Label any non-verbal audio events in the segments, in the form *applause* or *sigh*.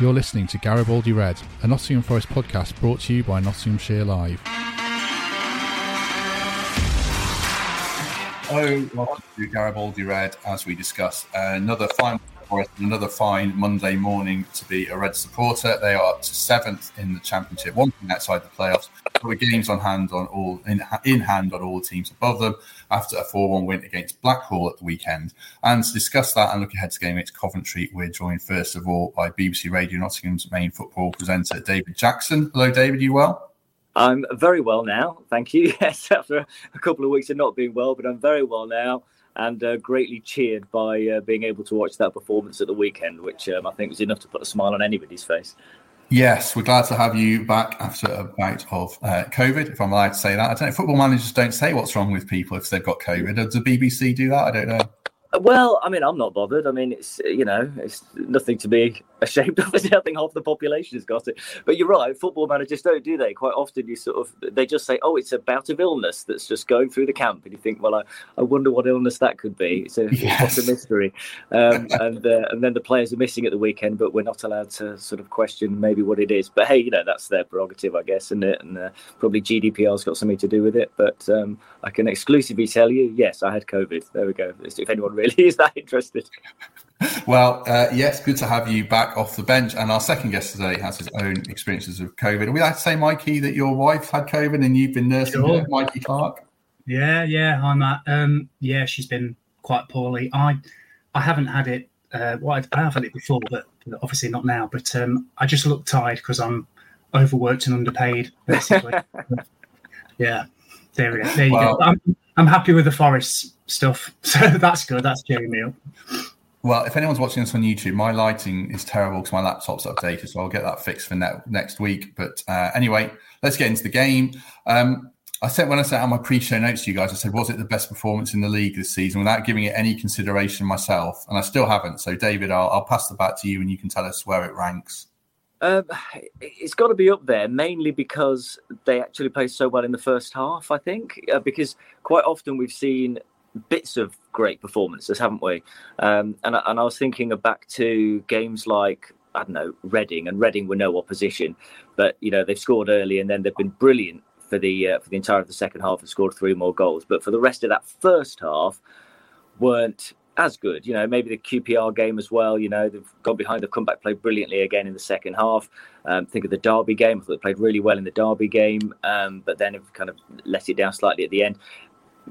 You're listening to Garibaldi Red, a Nottingham Forest podcast brought to you by Nottinghamshire Live. Oh, welcome to Garibaldi Red as we discuss another fine Forest, another fine Monday morning to be a Red supporter. They are up to seventh in the championship, one point outside the playoffs, but with games on hand on all in, in hand on all the teams above them after a 4-1 win against Blackpool at the weekend. And to discuss that and look ahead to game against Coventry, we're joined first of all by BBC Radio Nottingham's main football presenter, David Jackson. Hello, David. You well? I'm very well now, thank you. *laughs* Yes, after a couple of weeks of not being well, but I'm very well now and uh, greatly cheered by uh, being able to watch that performance at the weekend, which um, I think was enough to put a smile on anybody's face. Yes, we're glad to have you back after a bout of uh, COVID, if I'm allowed to say that. I don't know. Football managers don't say what's wrong with people if they've got COVID. Does the BBC do that? I don't know. Well, I mean, I'm not bothered. I mean, it's you know, it's nothing to be *laughs* ashamed of. I think half the population has got it. But you're right. Football managers don't do they? Quite often, you sort of they just say, "Oh, it's a bout of illness that's just going through the camp," and you think, "Well, I, I wonder what illness that could be." It's a, yes. it's a mystery. Um, and uh, and then the players are missing at the weekend, but we're not allowed to sort of question maybe what it is. But hey, you know, that's their prerogative, I guess, isn't it? And uh, probably GDPR's got something to do with it. But um, I can exclusively tell you, yes, I had COVID. There we go. If anyone really *laughs* is that interested. Well, uh, yes, good to have you back off the bench. And our second guest today has his own experiences of COVID. Are we allowed to say, Mikey, that your wife had COVID and you've been nursing sure. her, Mikey Clarke? Yeah, yeah, hi Matt. Um, yeah, she's been quite poorly. I, I haven't had it. Uh, well, I have had it before, but obviously not now. But um, I just look tired because I'm overworked and underpaid, basically. *laughs* yeah, there we go. There you well, go. I'm, I'm happy with the Forest stuff, *laughs* so that's good. That's cheering me up. Well, if anyone's watching this on YouTube, my lighting is terrible because my laptop's updated, so I'll get that fixed for ne- next week. But uh, anyway, let's get into the game. Um, I said when I sent out my pre-show notes to you guys, I said, was it the best performance in the league this season without giving it any consideration myself? And I still haven't. So, David, I'll, I'll pass the bat to you and you can tell us where it ranks. Um, it's got to be up there, mainly because they actually played so well in the first half, I think. Uh, because quite often we've seen bits of great performances, haven't we? Um, and, and I was thinking back to games like I don't know Reading, and Reading were no opposition, but you know they've scored early and then they've been brilliant for the uh, for the entire of the second half and scored three more goals. But for the rest of that first half, weren't as good. You know, maybe the QPR game as well. You know, they've gone behind, they've come back, played brilliantly again in the second half. Um, think of the Derby game. I thought they played really well in the Derby game, um, but then have kind of let it down slightly at the end.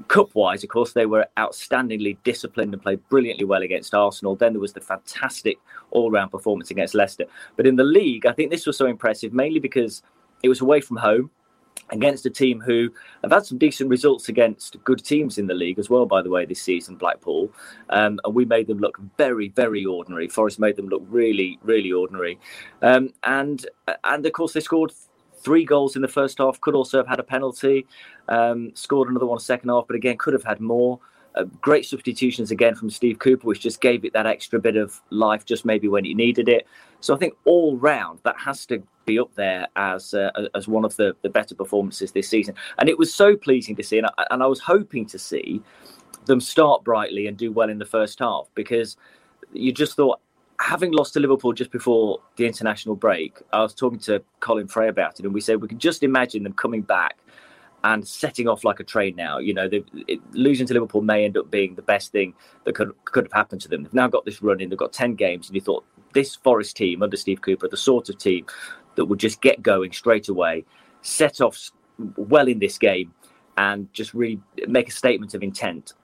Cup wise, of course, they were outstandingly disciplined and played brilliantly well against Arsenal. Then there was the fantastic all round performance against Leicester. But in the league, I think this was so impressive, mainly because it was away from home against a team who have had some decent results against good teams in the league as well, by the way, this season, Blackpool. Um, and we made them look very, very ordinary. Forest made them look really, really ordinary. Um, and, and of course, they scored three goals in the first half, could also have had a penalty, um, scored another one second half, but again, could have had more. Uh, great substitutions again from Steve Cooper, which just gave it that extra bit of life, just maybe when you needed it. So I think all round that has to be up there as uh, as one of the, the better performances this season. And it was so pleasing to see, and I, and I was hoping to see them start brightly and do well in the first half because you just thought having lost to Liverpool just before the international break, I was talking to Colin Fray about it, and we said we can just imagine them coming back and setting off like a train now. You know, it, losing to Liverpool may end up being the best thing that could could have happened to them. They've now got this run in. They've got ten games, and you thought this Forest team under Steve Cooper, the sort of team that would just get going straight away, set off well in this game, and just really make a statement of intent.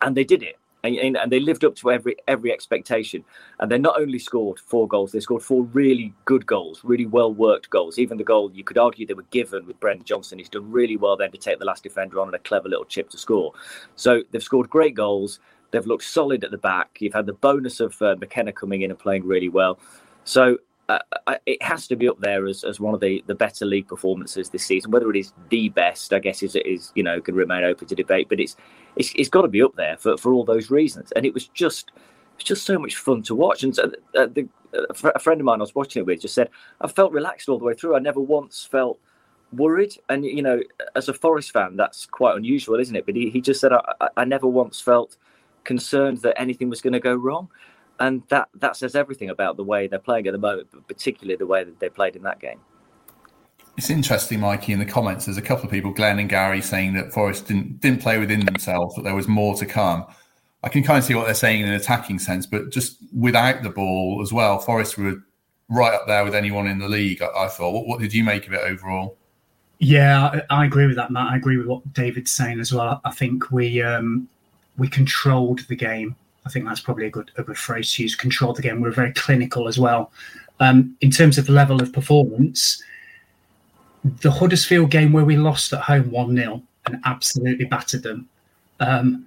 And they did it and, and, they lived up to every every expectation. And they not only scored four goals, they scored four really good goals, really well worked goals. Even the goal you could argue they were given with Brennan Johnson, he's done really well then to take the last defender on and a clever little chip to score. So they've scored great goals. They've looked solid at the back. You've had the bonus of uh, McKenna coming in and playing really well. So uh, it has to be up there as, as one of the, the better league performances this season. Whether it is the best, I guess, is is you know can remain open to debate. But it's it's, it's got to be up there for, for all those reasons. And it was just it's just so much fun to watch. And so, uh, the, uh, a friend of mine I was watching it with just said I felt relaxed all the way through. I never once felt worried. And you know, as a Forest fan, that's quite unusual, isn't it? But he, he just said I, I never once felt concerned that anything was going to go wrong and that that says everything about the way they're playing at the moment, but particularly the way that they played in that game. It's interesting, Mikey. In the comments, there's a couple of people, Glenn and Gary, saying that Forest didn't didn't play within themselves, that there was more to come. I can kind of see what they're saying in an attacking sense, but just without the ball as well, Forest were right up there with anyone in the league. I, I thought. What, what, did you make of it overall? Yeah, I, I, agree with that, Matt. I agree with what David's saying as well. I think we um, we controlled the game I think that's probably a good a good phrase to use. Control the game. We're very clinical as well. Um, in terms of the level of performance, the Huddersfield game where we lost at home one 0 and absolutely battered them, um,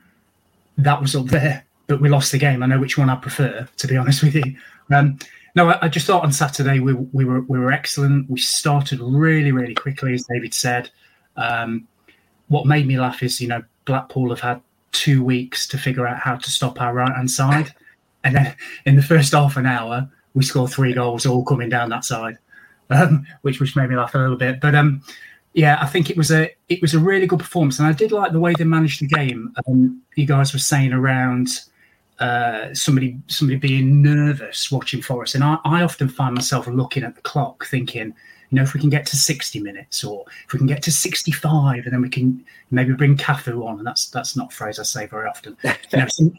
that was up there. But we lost the game. I know which one I prefer, to be *laughs* honest with you. Um, no, I, I, just thought on Saturday we, we were we were excellent. We started really really quickly, as David said. Um, what made me laugh is you know Blackpool have had two weeks to figure out how to stop our right hand side. And then in the first half an hour, we scored three goals all coming down that side, um, which which made me laugh a little bit. But um, yeah, I think it was a it was a really good performance, and I did like the way they managed the game. Um, you guys were saying around uh, somebody somebody being nervous watching Forest, and I, I often find myself looking at the clock, thinking you know, if we can get to 60 minutes or if we can get to 65 and then we can maybe bring Cafu on, and that's that's not a phrase I say very often. *laughs* you know, some,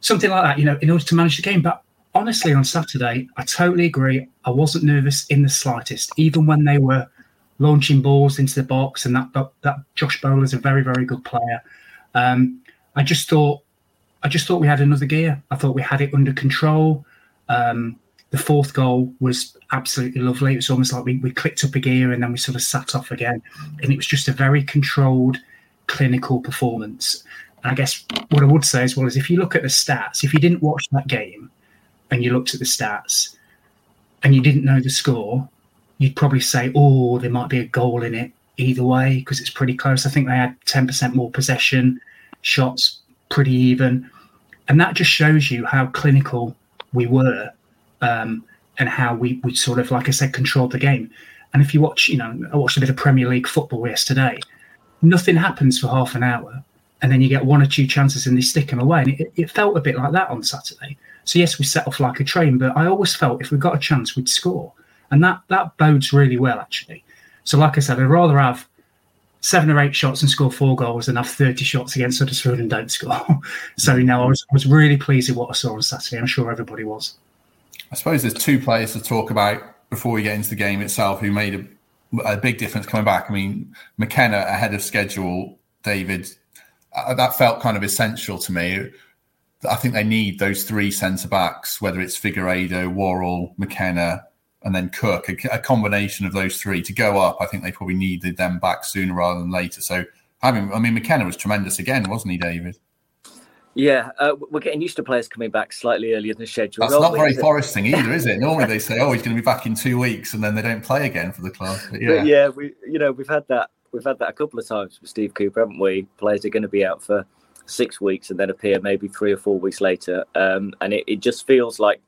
something like that, you know, in order to manage the game. But honestly, on Saturday, I totally agree. I wasn't nervous in the slightest, even when they were launching balls into the box. And that that, that Josh Bowler is a very very good player. Um, I just thought, I just thought we had another gear. I thought we had it under control. Um, the fourth goal was absolutely lovely. It was almost like we, we clicked up a gear and then we sort of sat off again. And it was just a very controlled, clinical performance. And I guess what I would say as well is if you look at the stats, if you didn't watch that game and you looked at the stats and you didn't know the score, you'd probably say, oh, there might be a goal in it either way because it's pretty close. I think they had 10% more possession, shots pretty even. And that just shows you how clinical we were um, and how we, we sort of, like I said, controlled the game. And if you watch, you know, I watched a bit of Premier League football yesterday, nothing happens for half an hour. And then you get one or two chances and they stick them away. And it, it felt a bit like that on Saturday. So, yes, we set off like a train, but I always felt if we got a chance, we'd score. And that, that bodes really well, actually. So, like I said, I'd rather have seven or eight shots and score four goals than have 30 shots against Huddersfield and don't score. *laughs* so, you know, I was, I was really pleased with what I saw on Saturday. I'm sure everybody was. I suppose there's two players to talk about before we get into the game itself who made a, a big difference coming back. I mean, McKenna ahead of schedule, David, uh, that felt kind of essential to me. I think they need those three centre backs, whether it's Figueiredo, Worrall, McKenna, and then Cook, a, a, combination of those three to go up. I think they probably needed them back sooner rather than later. So having, I mean, McKenna was tremendous again, wasn't he, David? Yeah, uh, we're getting used to players coming back slightly earlier than scheduled. That's not very Forest thing *laughs* either, is it? Normally they say, "Oh, he's going to be back in two weeks," and then they don't play again for the club. But yeah, but yeah, we you know we've had that we've had that a couple of times with Steve Cooper, haven't we? Players are going to be out for six weeks and then appear maybe three or four weeks later, um, and it, it just feels like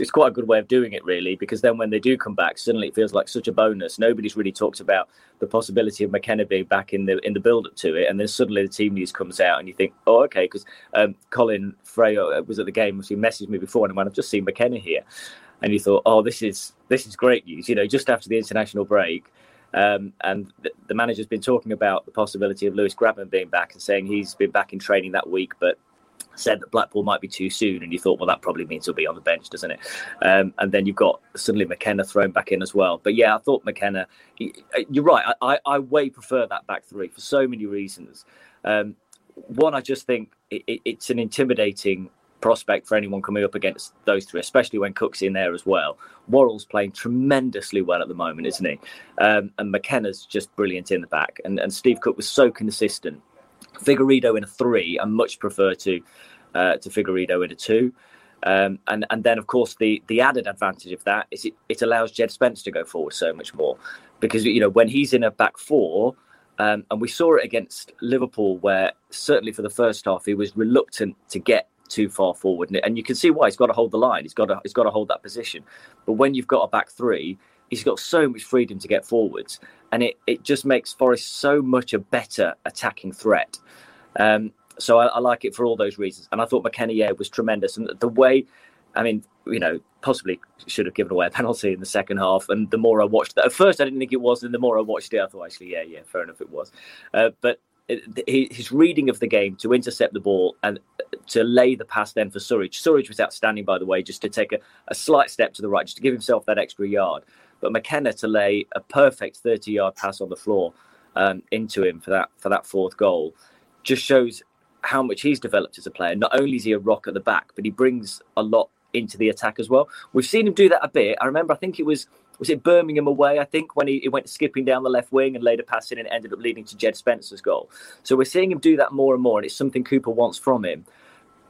it's quite a good way of doing it, really, because then when they do come back, suddenly it feels like such a bonus. Nobody's really talked about the possibility of McKenna being back in the in the build up to it, and then suddenly the team news comes out, and you think, oh, okay, because um, Colin Freyo uh, was at the game, he messaged me before, and I went, I've just seen McKenna here, and you thought, oh, this is this is great news, you know, just after the international break. Um, and the, the manager's been talking about the possibility of Lewis Grabban being back and saying he's been back in training that week, but said that Blackpool might be too soon, and you thought, well, that probably means he'll be on the bench, doesn't it? Um, and then you've got suddenly McKenna thrown back in as well. But yeah, I thought McKenna. You're right. I, I way prefer that back three for so many reasons. Um, one, I just think it, it, it's an intimidating prospect for anyone coming up against those three, especially when Cook's in there as well. Worrall's playing tremendously well at the moment, isn't he? Um, and McKenna's just brilliant in the back. And, and Steve Cook was so consistent Figueiredo in a three, I much prefer to uh, to Figueiredo in a two. Um, and and then of course the the added advantage of that is it, it allows Jed Spence to go forward so much more because you know when he's in a back four, um, and we saw it against Liverpool where certainly for the first half he was reluctant to get too far forward, and, and you can see why he's got to hold the line, he's got to he's got to hold that position. But when you've got a back three, he's got so much freedom to get forwards, and it it just makes Forest so much a better attacking threat. Um, so I, I, like it for all those reasons. And I thought McKenna yeah was tremendous, and the way, I mean, you know, possibly should have given away a penalty in the second half. And the more I watched that, at first I didn't think it was, and the more I watched it, I thought actually, yeah, yeah, fair enough, it was. Uh, but his reading of the game to intercept the ball and to lay the pass then for Surridge. Surridge was outstanding, by the way, just to take a, a slight step to the right, just to give himself that extra yard. But McKenna to lay a perfect 30 yard pass on the floor um, into him for that for that fourth goal just shows how much he's developed as a player. Not only is he a rock at the back, but he brings a lot into the attack as well. We've seen him do that a bit. I remember, I think it was was it Birmingham away? I think when he, he went skipping down the left wing and laid a pass in, and ended up leading to Jed Spence's goal. So we're seeing him do that more and more, and it's something Cooper wants from him.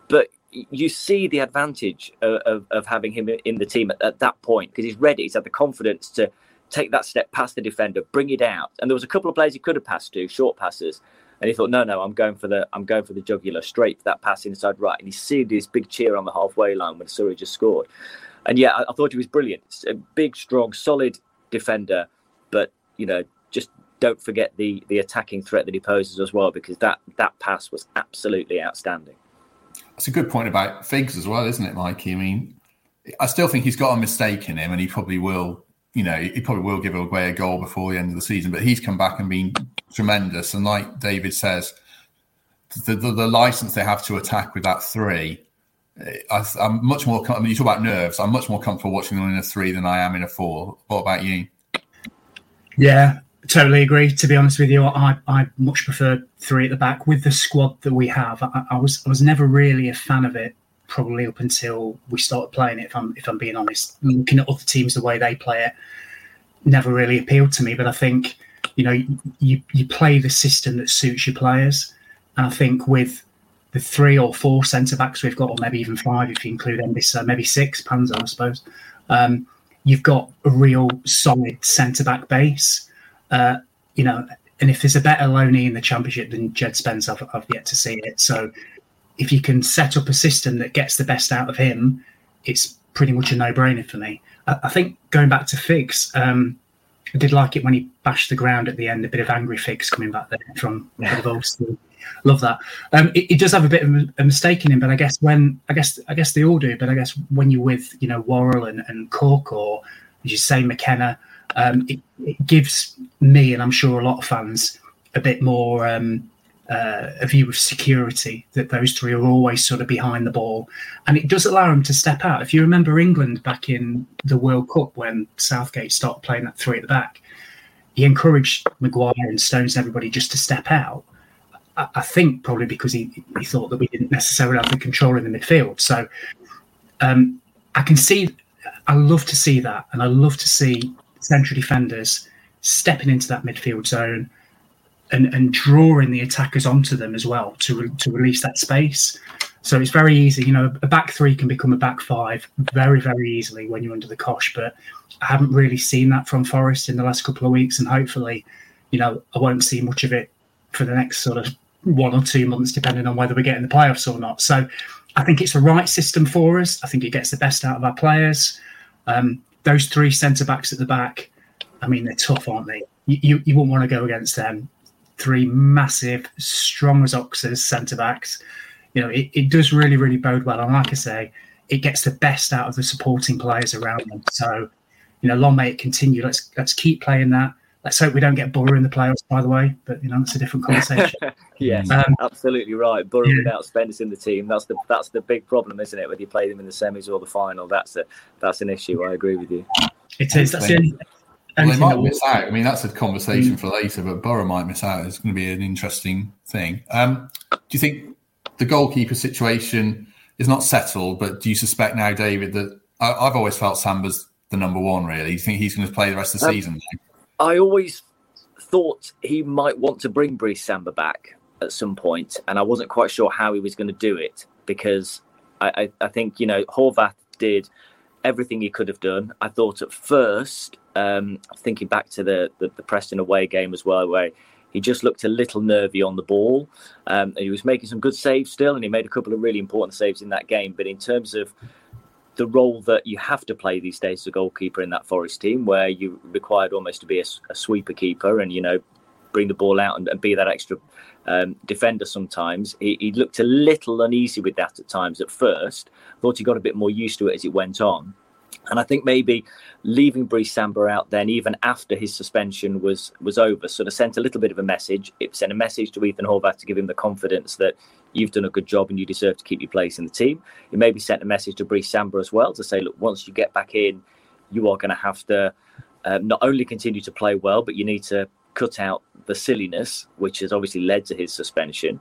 But you see the advantage of, of, of having him in the team at, at that point because he's ready. He's had the confidence to take that step past the defender, bring it out. And there was a couple of players he could have passed to, short passes, and he thought, no, no, I'm going for the I'm going for the jugular straight for that pass inside right. And he see this big cheer on the halfway line when Surridge scored. And yeah, I, I thought he was brilliant. It's A big, strong, solid defender, but you know, just don't forget the the attacking threat that he poses as well, because that that pass was absolutely outstanding. That's a good point about Figs as well, isn't it, Mikey? I mean, I still think he's got a mistake in him, and he probably will. You know, he probably will give away a goal before the end of the season. But he's come back and been tremendous. And like David says, the, the, the license they have to attack with that three, I, am much more. I mean, you talk about nerves. I'm much more comfortable watching them in a three than I am in a four. What about you? Yeah, totally agree. To be honest with you, I I much prefer three at the back with the squad that we have. I, I was I was never really a fan of it. Probably up until we started playing it. If I'm if I'm being honest, looking at other teams the way they play it, never really appealed to me. But I think you know, you you play the system that suits your players, and I think with the three or four centre backs we've got, or maybe even five if you include Mbe Soh, maybe six Panzo, I suppose. Um, you've got a real solid centre back base. Uh, you know, and if there's a better loanee in the championship than Jed Spence, I've, I've yet to see it. So if you can set up a system that gets the best out of him, it's pretty much a no-brainer for me. I, I think going back to Figs, um, I did like it when he bashed the ground at the end. A bit of angry Figs coming back there from yeah. *laughs* the Love that. Um, it, it, does have a bit of a mistake in him, but I guess when I guess I guess they all do. But I guess when you're with you know Worrall and, and Cook or as you say McKenna, um, it, it, gives me and I'm sure a lot of fans a bit more um, uh, a view of security that those three are always sort of behind the ball, and it does allow them to step out. If you remember England back in the World Cup when Southgate started playing that three at the back, he encouraged Maguire and Stones and everybody just to step out. I, I think probably because he, he thought that we didn't necessarily have the control in the midfield. So um, I can see, I love to see that, and I love to see central defenders stepping into that midfield zone and, and drawing the attackers onto them as well to to release that space. So it's very easy. You know, a back three can become a back five very very easily when you're under the cosh. But I haven't really seen that from Forest in the last couple of weeks, and hopefully, you know, I won't see much of it for the next sort of one or two months, depending on whether we get in the playoffs or not. So I think it's the right system for us. I think it gets the best out of our players. Um, those three centre backs at the back, I mean, they're tough, aren't they? You, you, you won't want to go against them three massive, strong as oxes centre backs. You know, it, it does really, really bode well. And like I say, it gets the best out of the supporting players around them. So, you know, long may it continue. Let's let's keep playing that. Let's hope we don't get Boro in the playoffs, by the way. But you know, that's a different *laughs* conversation. Yes, um, absolutely right. Boro yeah. without Spence in the team, that's the that's the big problem, isn't it? Whether you play them in the semis or the final, that's a that's an issue. I agree with you. It is. That's the well, they might miss out. I mean, that's a conversation mm. for later, but Boro might miss out. It's going to be an interesting thing. Um, do you think the goalkeeper situation is not settled? But do you suspect now, David, that I, have always felt Samba's the number one? Really, do you think he's going to play the rest of the um, season? I always thought he might want to bring Brice Samba back at some point, and I wasn't quite sure how he was going to do it because I, I, I think you know Horvath did everything he could have done. I thought at first, um, thinking back to the, the, the Preston away game as well, where he just looked a little nervy on the ball. Um, he was making some good saves still, and he made a couple of really important saves in that game. But in terms of the role that you have to play these days as a goalkeeper in that Forest team, where you required almost to be a, a sweeper keeper and you know bring the ball out and, and be that extra um, defender sometimes. He, he, looked a little uneasy with that at times at first. Thought he got a bit more used to it as it went on. And I think maybe leaving Brice Samba out then, even after his suspension was was over, sort of sent a little bit of a message. It sent a message to Ethan Horvath to give him the confidence that you've done a good job and you deserve to keep your place in the team. It maybe sent a message to Brice Samba as well to say, look, once you get back in, you are going to have to uh, not only continue to play well, but you need to cut out the silliness, which has obviously led to his suspension.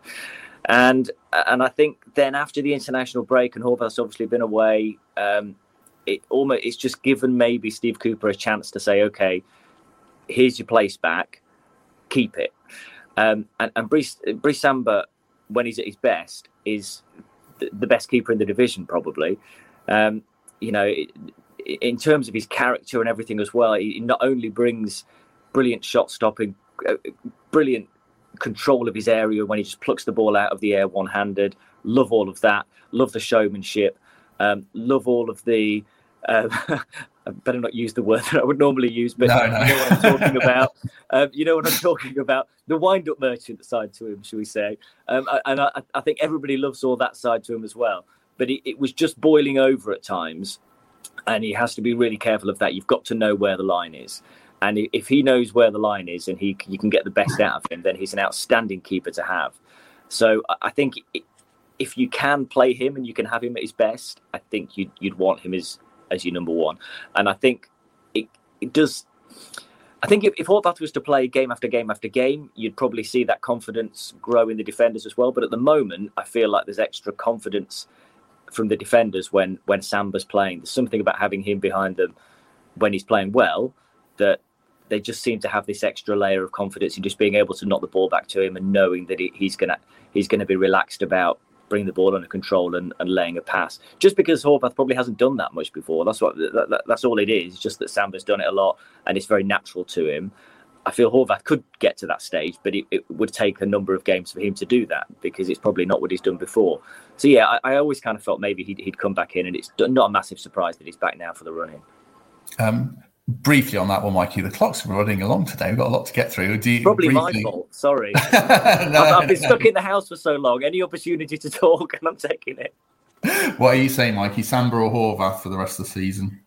And and I think then after the international break, and Horvath's obviously been away, um, it almost it's just given maybe Steve Cooper a chance to say, okay, here's your place back, keep it. Um, and and Brice, Brice Samba, when he's at his best, is the, the best keeper in the division, probably. Um, you know, in terms of his character and everything as well, he not only brings brilliant shot stopping, uh, brilliant control of his area when he just plucks the ball out of the air one handed. Love all of that. Love the showmanship. Um, love all of the. Uh, *laughs* I better not use the word *laughs* that I would normally use, but no, no. you know what I'm talking *laughs* about. Um, you know what I'm talking about. The wind-up merchant side to him, shall we say? Um, and I, I, think everybody loves all that side to him as well. But it, it was just boiling over at times, and he has to be really careful of that. You've got to know where the line is. And if he knows where the line is and he you can get the best out of him, then he's an outstanding keeper to have. So I think if you can play him and you can have him at his best, I think you'd, you'd want him as as your number one. And I think it, it does. I think if, if all that was to play game after game after game, you'd probably see that confidence grow in the defenders as well. But at the moment, I feel like there's extra confidence from the defenders when when Samba's playing. There's something about having him behind them when he's playing well that they just seem to have this extra layer of confidence in just being able to knock the ball back to him and knowing that he, he's gonna he's gonna be relaxed about bringing the ball under control and, and laying a pass. Just because Horvath probably hasn't done that much before. That's what that, that's all it is. Just that Samba's done it a lot and it's very natural to him. I feel Horvath could get to that stage, but it, it, would take a number of games for him to do that because it's probably not what he's done before. So yeah, I, I always kind of felt maybe he'd, he'd, come back in, and it's not a massive surprise that he's back now for the run in. Um, briefly on that one, Mikey, the clock's running along today. We've got a lot to get through. You, Probably briefly... my fault. Sorry. *laughs* no, I've, I've, been no. stuck in the house for so long. Any opportunity to talk, *laughs* and I'm taking it. What are you saying, Mikey? Samba or Horvath for the rest of the season?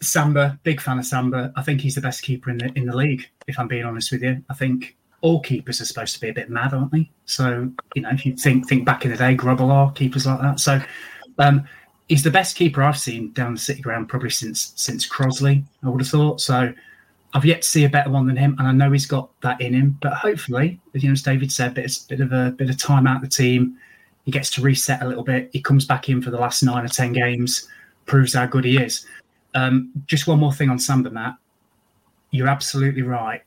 Samba, big fan of Samba. I think he's the best keeper in the in the league. If I'm being honest with you, I think all keepers are supposed to be a bit mad, aren't they? So you know, if you think think back in the day, Grobbelaar, keepers like that. So um, he's the best keeper I've seen down the City Ground probably since since Crossley. I would have thought so. I've yet to see a better one than him, and I know he's got that in him. But hopefully, as you know, as David said, bit bit of a bit of time out of the team. He gets to reset a little bit. He comes back in for the last nine or ten games, proves how good he is. Um, just one more thing on Samba, Matt. You're absolutely right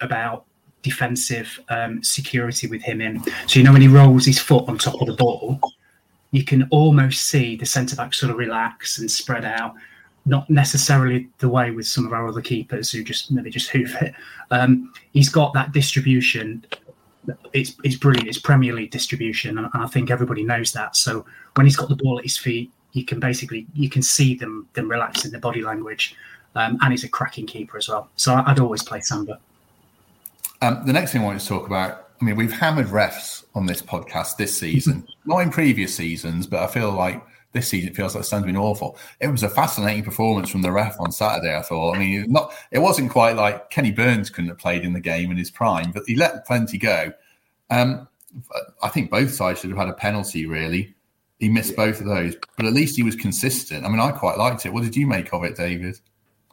about defensive um, security with him in. So you know when he rolls his foot on top of the ball, you can almost see the centre back sort of relax and spread out. Not necessarily the way with some of our other keepers who just maybe just hoof it. Um, he's got that distribution. It's it's brilliant. It's Premier League distribution, and, I think everybody knows that. So when he's got the ball at his feet, you can basically you can see them them relaxing their body language, um, and he's a cracking keeper as well. So I'd always play Samba. Um, the next thing I wanted to talk about I mean, we've hammered refs on this podcast this season, *laughs* not in previous seasons, but I feel like this season it feels like Stan's been awful. It was a fascinating performance from the ref on Saturday. I thought. I mean, not it wasn't quite like Kenny Burns couldn't have played in the game in his prime, but he let plenty go. Um, I think both sides should have had a penalty. Really, he missed yeah. both of those, but at least he was consistent. I mean, I quite liked it. What did you make of it, David?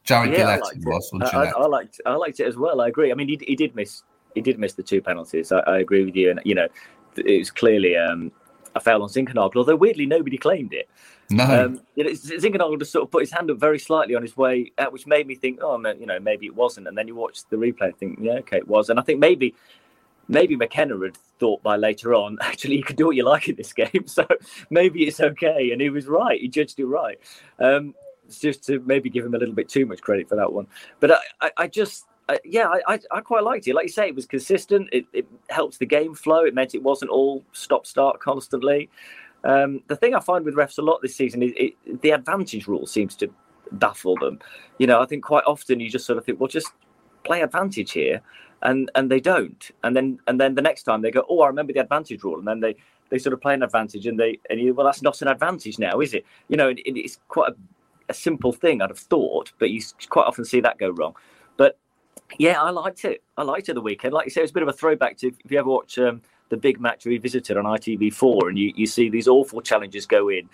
Jarred yeah, Gillett was. I, I, I, liked. I liked it as well. I agree. I mean, he, he did miss he did miss the two penalties. I, I agree with you, and you know, it was clearly um, a foul on Zinckernagel, although weirdly nobody claimed it. No, um, you know, just sort of put his hand up very slightly on his way out, which made me think, oh, man, you know, maybe it wasn't. And then you watch the replay and think, yeah, okay, it was. And I think maybe maybe McKenna had thought by later on, *laughs* actually, you can do what you like in this game, *laughs* so maybe it's okay. And he was right; he judged it right. Um, just to maybe give him a little bit too much credit for that one, but I, I, I just. Uh, yeah, I, I, I, quite liked it. Like you say, it was consistent. It, it helps the game flow. It meant it wasn't all stop start constantly. Um, the thing I find with refs a lot this season is it, the advantage rule seems to baffle them. You know, I think quite often you just sort of think, well, just play advantage here, and and they don't, and then and then the next time they go, oh, I remember the advantage rule, and then they they sort of play an advantage, and they and you well, that's not an advantage now, is it? You know, it, it's quite a, a simple thing I'd have thought, but you quite often see that go wrong. Yeah, I liked it. I liked it the weekend. Like you say, it's a bit of a throwback to if you ever watch um, the big match revisited on ITV4, and you, you see these awful challenges go in.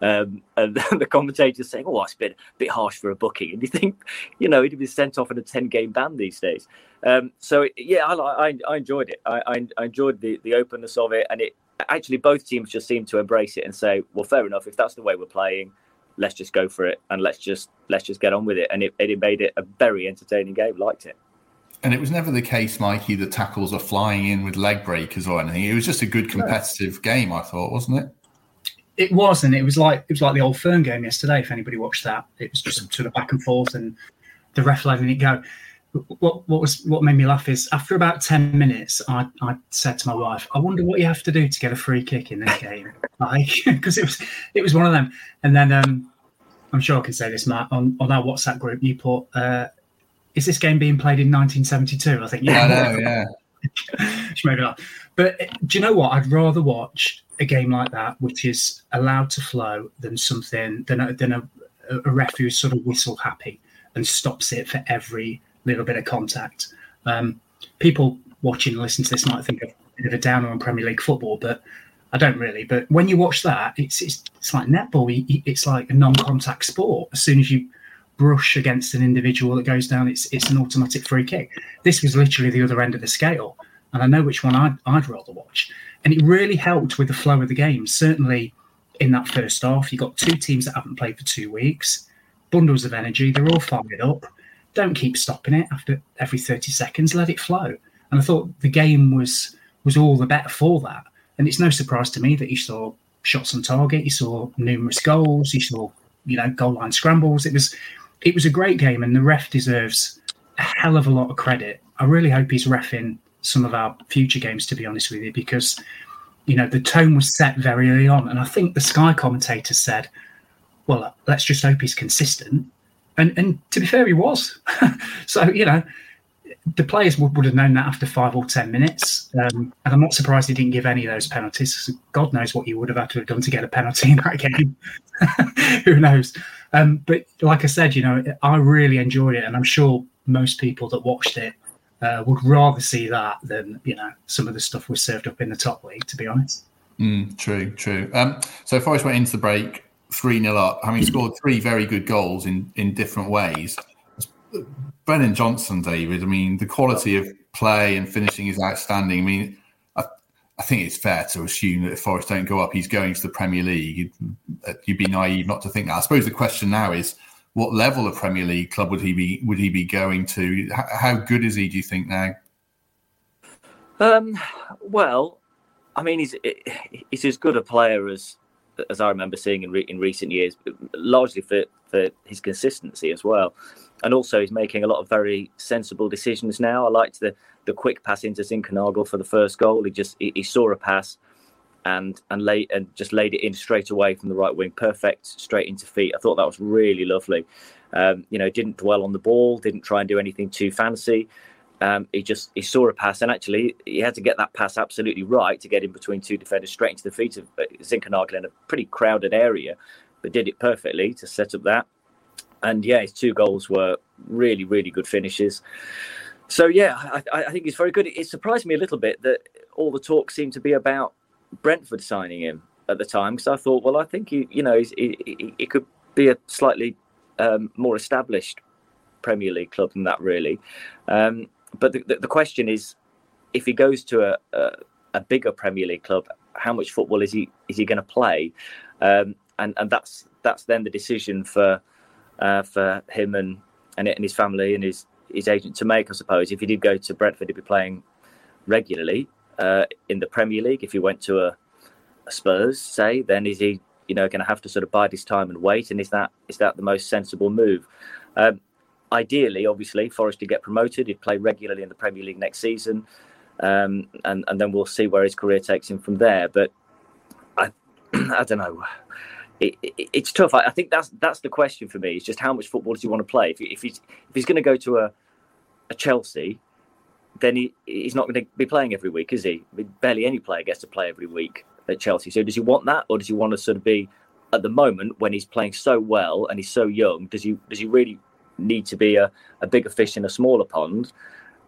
Um, *laughs* and the commentators saying, "Oh, it's been a bit harsh for a booking," and you think, *laughs* you know, he'd be sent off in a ten-game ban these days. Um, so yeah, I, I, I enjoyed it. I, I, enjoyed the the openness of it, and it actually both teams just seemed to embrace it and say, "Well, fair enough. If that's the way we're playing, let's just go for it and let's just let's just get on with it." And it, it made it a very entertaining game. Liked it. And it was never the case, Mikey, that tackles are flying in with leg breakers or anything. It was just a good competitive game, I thought, wasn't it? It was, and it was like it was like the old Firm game yesterday. If anybody watched that, it was just sort of back and forth, and the ref letting it go. What, what was what made me laugh is after about ten minutes, I, I said to my wife, "I wonder what you have to do to get a free kick in this game," *laughs* like *laughs* because it was it was one of them. And then um, I'm sure I can say this, Matt, on on our WhatsApp group, you put. Uh, is this game being played in 1972? I think, yeah, I know, yeah. *laughs* not. But eh, do you know what? I'd rather watch a game like that, which is allowed to flow, than something than a, than a, a ref who's sort of whistle happy and stops it for every little bit of contact. Um, people watching and listening to this might think of a bit of a downer on Premier League football, but I don't really. But when you watch that, it's it's, it's like netball. It's like a non-contact sport. As soon as you brush against an individual that goes down, it's it's an automatic free kick. This was literally the other end of the scale, and I know which one I'd, I'd rather watch. And it really helped with the flow of the game. Certainly, in that first half, you got two teams that haven't played for two weeks, bundles of energy. They're all fired up. Don't keep stopping it after every thirty seconds. Let it flow. And I thought the game was was all the better for that. And it's no surprise to me that you saw shots on target, you saw numerous goals, you saw you know goal line scrambles. It was it was a great game, and the ref deserves a hell of a lot of credit. I really hope he's refing some of our future games, to be honest with you, because you know the tone was set very early on, and I think the Sky commentator said, "Well, let's just hope he's consistent." And and to be fair, he was. *laughs* so you know, the players would, would have known that after five or ten minutes, um, and I'm not surprised he didn't give any of those penalties. God knows what you would have had to have done to get a penalty in that game. *laughs* Who knows? Um, but like I said, you know, I really enjoyed it, and I'm sure most people that watched it uh, would rather see that than you know some of the stuff was served up in the top league. To be honest. Mm, true, true. Um, so Forest went into the break three 0 up, having scored three very good goals in in different ways. Brennan Johnson, David. I mean, the quality of play and finishing is outstanding. I mean, I, I think it's fair to assume that if Forest don't go up, he's going to the Premier League. You'd, you'd, be naive not to think that. I suppose the question now is, what level of Premier League club would he be? Would he be going to? How, how good is he? Do you think now? Um, well, I mean, he's he's as good a player as as I remember seeing in re, in recent years, largely for for his consistency as well and also he's making a lot of very sensible decisions now. I liked the the quick pass into Zinckernagel for the first goal. He just he, he saw a pass and and lay and just laid it in straight away from the right wing, perfect straight into feet. I thought that was really lovely. Um, you know, didn't dwell on the ball, didn't try and do anything too fancy. Um, he just he saw a pass, and actually he had to get that pass absolutely right to get in between two defenders, straight into the feet of uh, Zinckernagel in a pretty crowded area, but did it perfectly to set up that and yeah, his two goals were really, really good finishes. So yeah, I, I think he's very good. It surprised me a little bit that all the talk seemed to be about Brentford signing him at the time because I thought, well, I think he, you know, he, he, could be a slightly um, more established Premier League club than that, really. Um, but the, the, the, question is, if he goes to a, a, a, bigger Premier League club, how much football is he is he going to play? Um, and and that's that's then the decision for uh, for him and, and and his family and his his agent to make. I suppose if he did go to Brentford, he'd be playing regularly uh, in the Premier League. If he went to a, a Spurs, say, then is he you know going to have to sort of bide his time and wait? And is that is that the most sensible move? Um, ideally, obviously, Forest to get promoted. He'd play regularly in the Premier League next season, um, and and then we'll see where his career takes him from there. But I *clears throat* I don't know. It, it, it's tough. I, I, think that's that's the question for me. Is just how much football does he want to play? If, if he's if he's going to go to a, a Chelsea, then he, he's not going to be playing every week, is he? I mean, barely any player gets to play every week at Chelsea. So does he want that, or does he want to sort of be at the moment when he's playing so well and he's so young? Does he does he really need to be a, a bigger fish in a smaller pond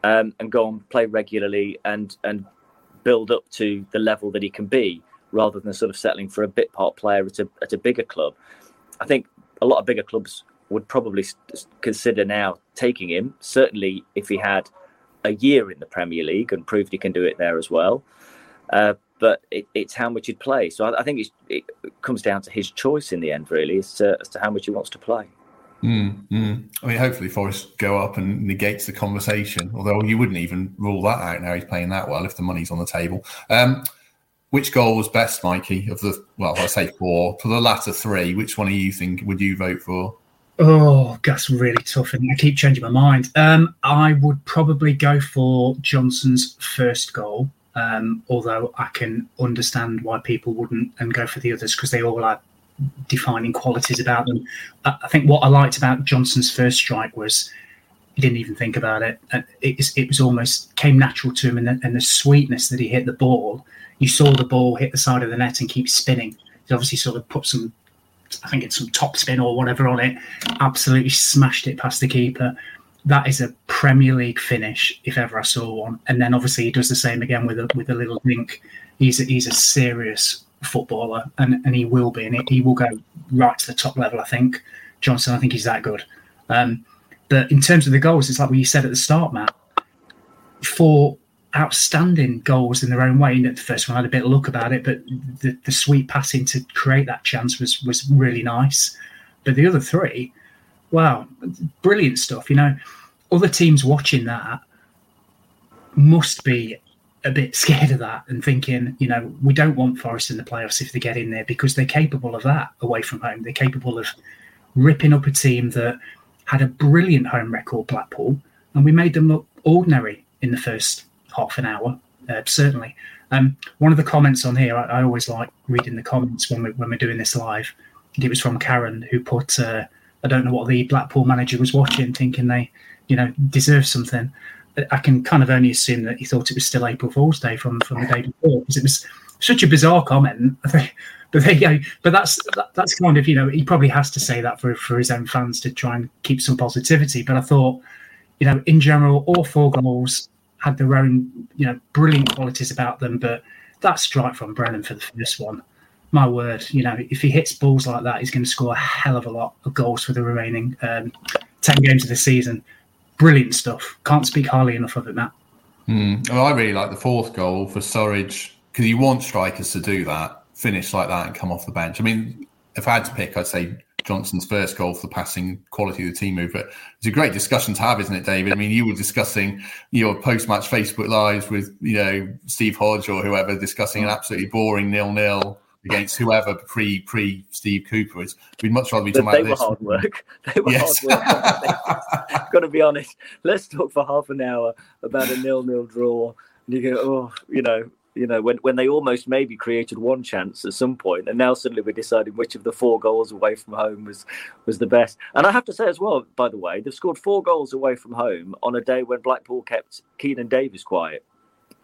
um, and go and play regularly and and build up to the level that he can be rather than sort of settling for a bit part player at a, at a bigger club. I think a lot of bigger clubs would probably consider now taking him. Certainly, if he had a year in the Premier League and proved he can do it there as well. Uh, but it, it's how much he'd play. So I, I think it comes down to his choice in the end, really, as to, as to how much he wants to play. Mm, mm. I mean, hopefully Forest go up and negates the conversation. Although you wouldn't even rule that out now. He's playing that well if the money's on the table. Um, which goal was best, Mikey? Of the well, I say four for the latter three. Which one do you think would you vote for? Oh, that's really tough, and I keep changing my mind. Um, I would probably go for Johnson's first goal, um, although I can understand why people wouldn't and go for the others because they all have defining qualities about them. I think what I liked about Johnson's first strike was he didn't even think about it. It, it was almost came natural to him, and the, and the, sweetness that he hit the ball. You saw the ball hit the side of the net and keep spinning. He obviously sort of put some, I think it's some top spin or whatever on it. Absolutely smashed it past the keeper. That is a Premier League finish if ever I saw one. And then obviously he does the same again with a with a little dink. He's a, he's a serious footballer, and, and he will be, and he will go right to the top level. I think Johnson. I think he's that good. Um, but in terms of the goals, it's like what you said at the start, Matt. Four outstanding goals in their own way. the first one had a bit of luck about it, but the, the sweet passing to create that chance was was really nice. But the other three, wow, brilliant stuff. You know, other teams watching that must be a bit *laughs* scared of that and thinking, you know, we don't want Forest in the playoffs if they get in there because they're capable of that away from home. They're capable of ripping up a team that had a brilliant home record, Blackpool, and we made them look ordinary in the first half an hour, uh, certainly. Um, one of the comments on here, I, I, always like reading the comments when, we, when we're doing this live. It was from Karen, who put, uh, I don't know what the Blackpool manager was watching, thinking they, you know, deserve something. I can kind of only assume that he thought it was still April Fool's Day from from the day *laughs* before because it was such a bizarre comment. *laughs* But there you go. But that's that's kind of you know he probably has to say that for for his own fans to try and keep some positivity. But I thought, you know, in general, all four goals had their own you know brilliant qualities about them. But that strike from Brennan for the first one, my word, you know, if he hits balls like that, he's going to score a hell of a lot of goals for the remaining um, ten games of the season brilliant stuff. Can't speak highly enough of it, Matt. Mm. Well, I really like the fourth goal for Surridge because you want strikers to do that, finish like that, and come off the bench. I mean, if I had to pick, I'd say Johnson's first goal for the passing quality of the team move. But it's a great discussion to have, isn't it, David? I mean, you were discussing your post-match Facebook lives with you know Steve Hodge or whoever, discussing an mm. absolutely boring nil-nil against whoever pre pre Steve Cooper is. We'd much rather be talking they about this. They were hard work. *laughs* They were yes. hard work. *laughs* Got to be honest. Let's talk for half an hour about a nil-nil draw. And you go, oh, you know, you know, when, when they almost maybe created one chance at some point, and now suddenly we're deciding which of the four goals away from home was was the best. And I have to say as well, by the way, they've scored four goals away from home on a day when Blackpool kept Keinan Davis quiet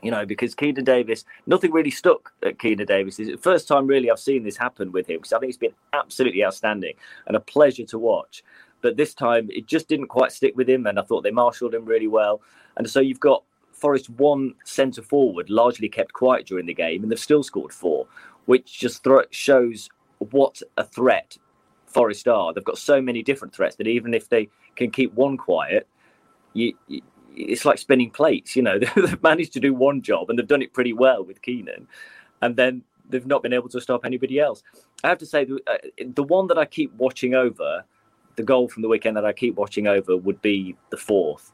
you know, because Keinan Davis, nothing really stuck at Keinan Davis. It's the first time really I've seen this happen with him because I think it's been absolutely outstanding and a pleasure to watch. But this time it just didn't quite stick with him, and I thought they marshalled him really well. And so you've got Forest one centre forward largely kept quiet during the game, and they've still scored four, which just shows what a threat Forest are. They've got so many different threats that even if they can keep one quiet, you, it's like spinning plates. You know, *laughs* they've managed to do one job and they've done it pretty well with Keinan, and then they've not been able to stop anybody else. I have to say, the, uh, the one that I keep watching over, the goal from the weekend that I keep watching over would be the fourth,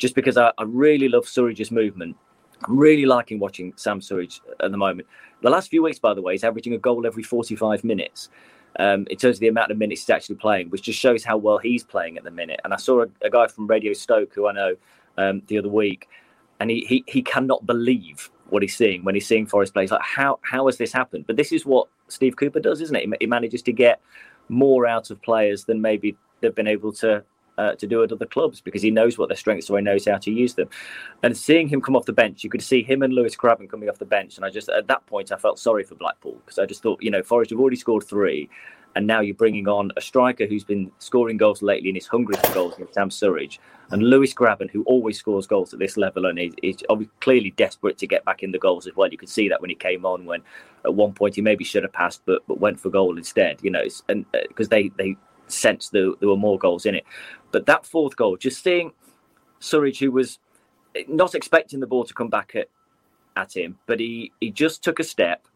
just because I, I really love Surridge's movement. I'm really liking watching Sam Surridge at the moment. The last few weeks, by the way, he's averaging a goal every 45 minutes. Um, in terms of the amount of minutes he's actually playing, which just shows how well he's playing at the minute. And I saw a, a guy from Radio Stoke, who I know, um, the other week, and he, he he cannot believe what he's seeing when he's seeing Forest play. He's like, how how has this happened? But this is what Steve Cooper does, isn't it? He, he manages to get more out of players than maybe they've been able to uh, to do at other clubs because he knows what their strengths are, he knows how to use them. And seeing him come off the bench, you could see him and Lewis Grabban coming off the bench, and I just at that point I felt sorry for Blackpool because I just thought, you know, Forest have already scored three, and now you're bringing on a striker who's been scoring goals lately and is hungry for goals in Sam Surridge, and Lewis Grabban, who always scores goals at this level and is, is clearly desperate to get back in the goals as well. You could see that when he came on, when at one point he maybe should have passed, but but went for goal instead. You know, and because uh, they they sensed there, there were more goals in it. But that fourth goal, just seeing Surridge, who was not expecting the ball to come back at, at him, but he, he just took a step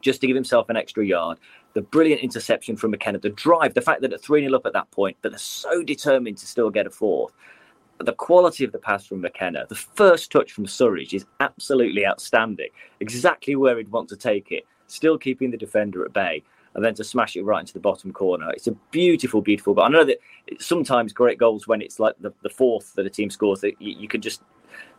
just to give himself an extra yard. The brilliant interception from McKenna, the drive, the fact that at 3 0 up at that point, but they're so determined to still get a fourth. The quality of the pass from McKenna, the first touch from Surridge is absolutely outstanding. Exactly where he'd want to take it, still keeping the defender at bay and then to smash it right into the bottom corner. It's a beautiful, beautiful goal. I know that sometimes great goals when it's like the, the fourth that a team scores that you, you could just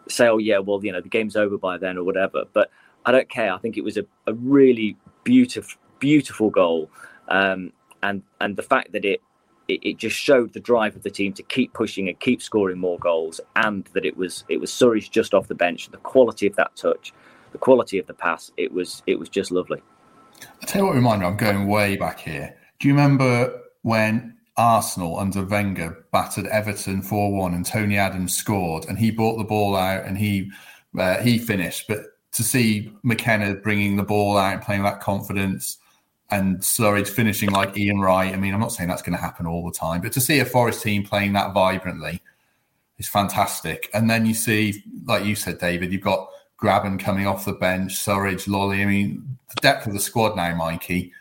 say, oh yeah, well you know the game's over by then or whatever. But I don't care. I think it was a, a really beautiful, beautiful goal, um, and and the fact that it, it it just showed the drive of the team to keep pushing and keep scoring more goals, and that it was it was Surridge just off the bench. The quality of that touch, the quality of the pass, it was it was just lovely. I tell you what, reminder, I'm going way back here. Do you remember when Arsenal under Wenger battered Everton 4 1 and Tony Adams scored and he brought the ball out and he uh, he finished? But to see McKenna bringing the ball out and playing that confidence and Surridge finishing like Ian Wright, I mean, I'm not saying that's going to happen all the time, but to see a Forest team playing that vibrantly is fantastic. And then you see, like you said, David, you've got Grabban coming off the bench, Surridge, Lolley. I mean, the depth of the squad now, Mikey,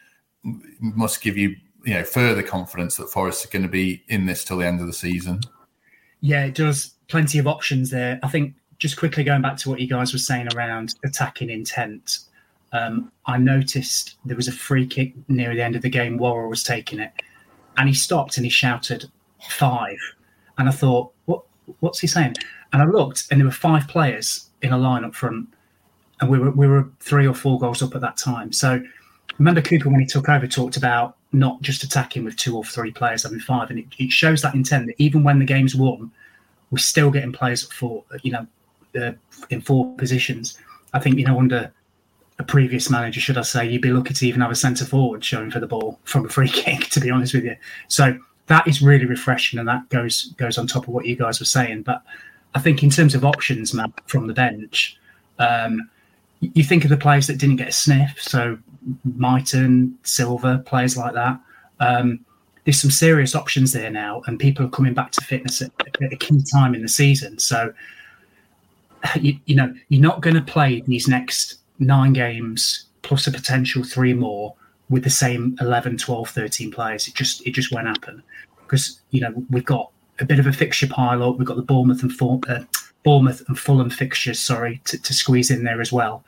must give you you know further confidence that Forest are going to be in this till the end of the season. Yeah, it does. Plenty of options there. I think just quickly going back to what you guys were saying around attacking intent. Um, I noticed there was a free kick near the end of the game. Worrall was taking it, and he stopped and he shouted five. And I thought, what? What's he saying? And I looked, and there were five players in a line up front, and we were we were three or four goals up at that time. So remember Cooper when he took over talked about not just attacking with two or three players having five, and it, it shows that intent that even when the game's won, we're still getting players for you know, uh, in four positions. I think you know under a previous manager, should I say, you'd be lucky to even have a centre forward showing for the ball from a *laughs* free kick. To be honest with you, so that is really refreshing, and that goes goes on top of what you guys were saying. But I think in terms of options, Matt, from the bench, um, you think of the players that didn't get a sniff. So Mighten, Silva, players like that. Um, there's some serious options there now, and people are coming back to fitness at, at a key time in the season. So, *sighs* you, you know, you're not going to play these next nine games plus a potential three more with the same 11, 12, 13 players. It just it just won't happen because you know we've got a bit of a fixture pile up. We've got the Bournemouth and Ful- uh, Bournemouth and Fulham fixtures, sorry, to, to squeeze in there as well.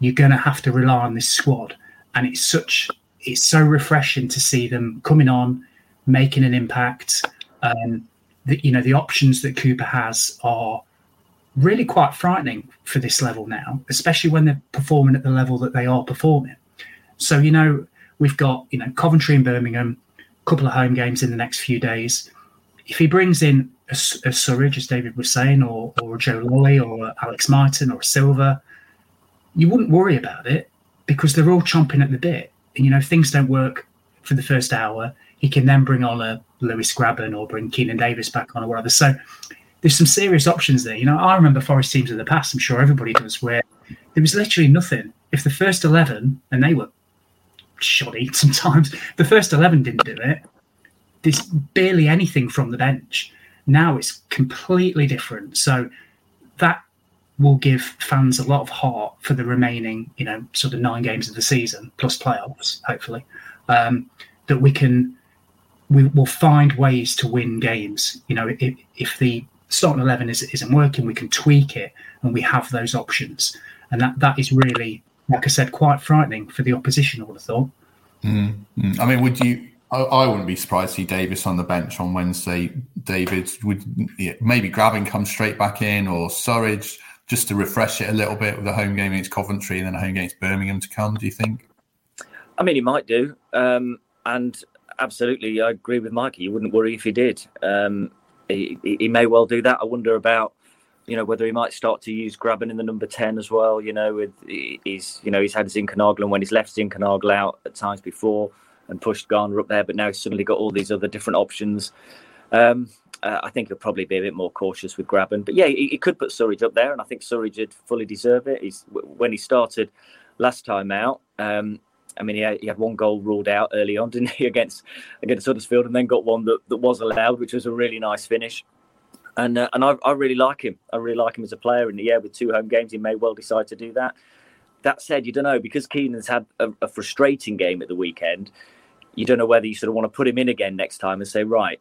You're going to have to rely on this squad, and it's such it's so refreshing to see them coming on, making an impact. Um, you know the options that Cooper has are really quite frightening for this level now, especially when they're performing at the level that they are performing. So you know we've got you know Coventry and Birmingham, a couple of home games in the next few days if he brings in a, a Surridge, as David was saying, or, or Joe Lolley, or Alex Martin or Silva, you wouldn't worry about it because they're all chomping at the bit. And, you know, if things don't work for the first hour, he can then bring on a Lewis Grabban or bring Keinan Davis back on or whatever. So there's some serious options there. You know, I remember Forest teams in the past, I'm sure everybody does, where there was literally nothing. If the first 11, and they were shoddy *laughs* sometimes, the first 11 didn't do it, there's barely anything from the bench. Now it's completely different. So that will give fans a lot of heart for the remaining, you know, sort of nine games of the season plus playoffs, hopefully. Um, that we can, we will find ways to win games. You know, if, if the starting eleven is, isn't working, we can tweak it, and we have those options, and that that is really, like I said, quite frightening for the opposition. I would have thought. Mm-hmm. I mean, would you? I, I, wouldn't be surprised to see Davis on the bench on Wednesday. David would yeah, maybe Grabban come straight back in, or Surridge just to refresh it a little bit with a home game against Coventry and then a home game against Birmingham to come. Do you think? I mean, he might do, um, and absolutely, I agree with Mikey. You wouldn't worry if he did. Um, he, he, may well do that. I wonder about, you know, whether he might start to use Grabban in the number ten as well. You know, with he's, you know, he's had Zinckernagel and when he's left Zinckernagel out at times before and pushed Garner up there, but now he's suddenly got all these other different options. Um, uh, I think he'll probably be a bit more cautious with Grabban, but yeah, he, he, could put Surridge up there, and I think Surridge would fully deserve it. He's when he started last time out. Um, I mean, he had, he had one goal ruled out early on, *laughs* didn't he, against against Huddersfield, and then got one that, that was allowed, which was a really nice finish. And uh, and I, I really like him. I really like him as a player. And yeah, with two home games, he may well decide to do that. That said, you don't know because Keinan's had a, a frustrating game at the weekend. You don't know whether you sort of want to put him in again next time and say, right,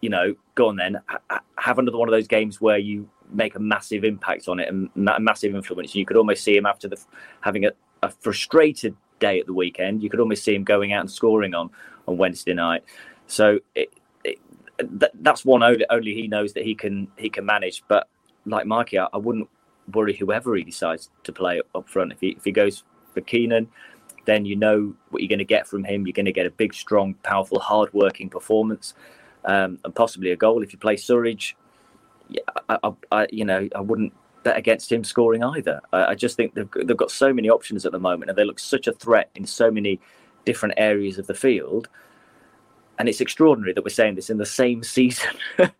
you know, go on then, have another one of those games where you make a massive impact on it and a massive influence. You could almost see him after the having a, a frustrated day at the weekend. You could almost see him going out and scoring on on Wednesday night. So it, it, th- that's one only, only he knows that he can he can manage. But like Mikey, I, I wouldn't worry whoever he decides to play up front. If he if he goes for Keinan, then you know what you're going to get from him. You're going to get a big, strong, powerful, hard-working performance, um, and possibly a goal. If you play Surridge, I, I, I, you know, I wouldn't bet against him scoring either. I, I just think they've, they've got so many options at the moment, and they look such a threat in so many different areas of the field. And it's extraordinary that we're saying this in the same season *laughs*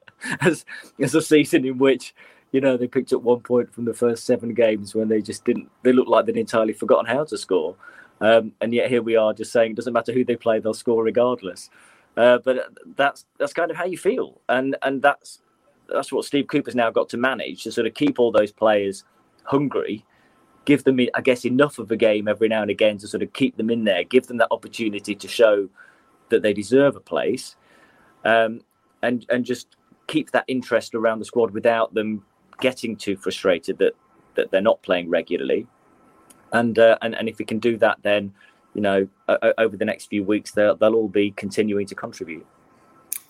as as a season in which you know they picked up one point from the first seven games when they just didn't. They looked like they'd entirely forgotten how to score. Um, and yet here we are just saying it doesn't matter who they play, they'll score regardless. Uh, but that's that's kind of how you feel, and and that's that's what Steve Cooper's now got to manage to sort of keep all those players hungry, give them, I guess, enough of a game every now and again to sort of keep them in there, give them that opportunity to show that they deserve a place, um, and and just keep that interest around the squad without them getting too frustrated that that they're not playing regularly, and uh, and and if we can do that, then you know uh, over the next few weeks they'll they'll all be continuing to contribute.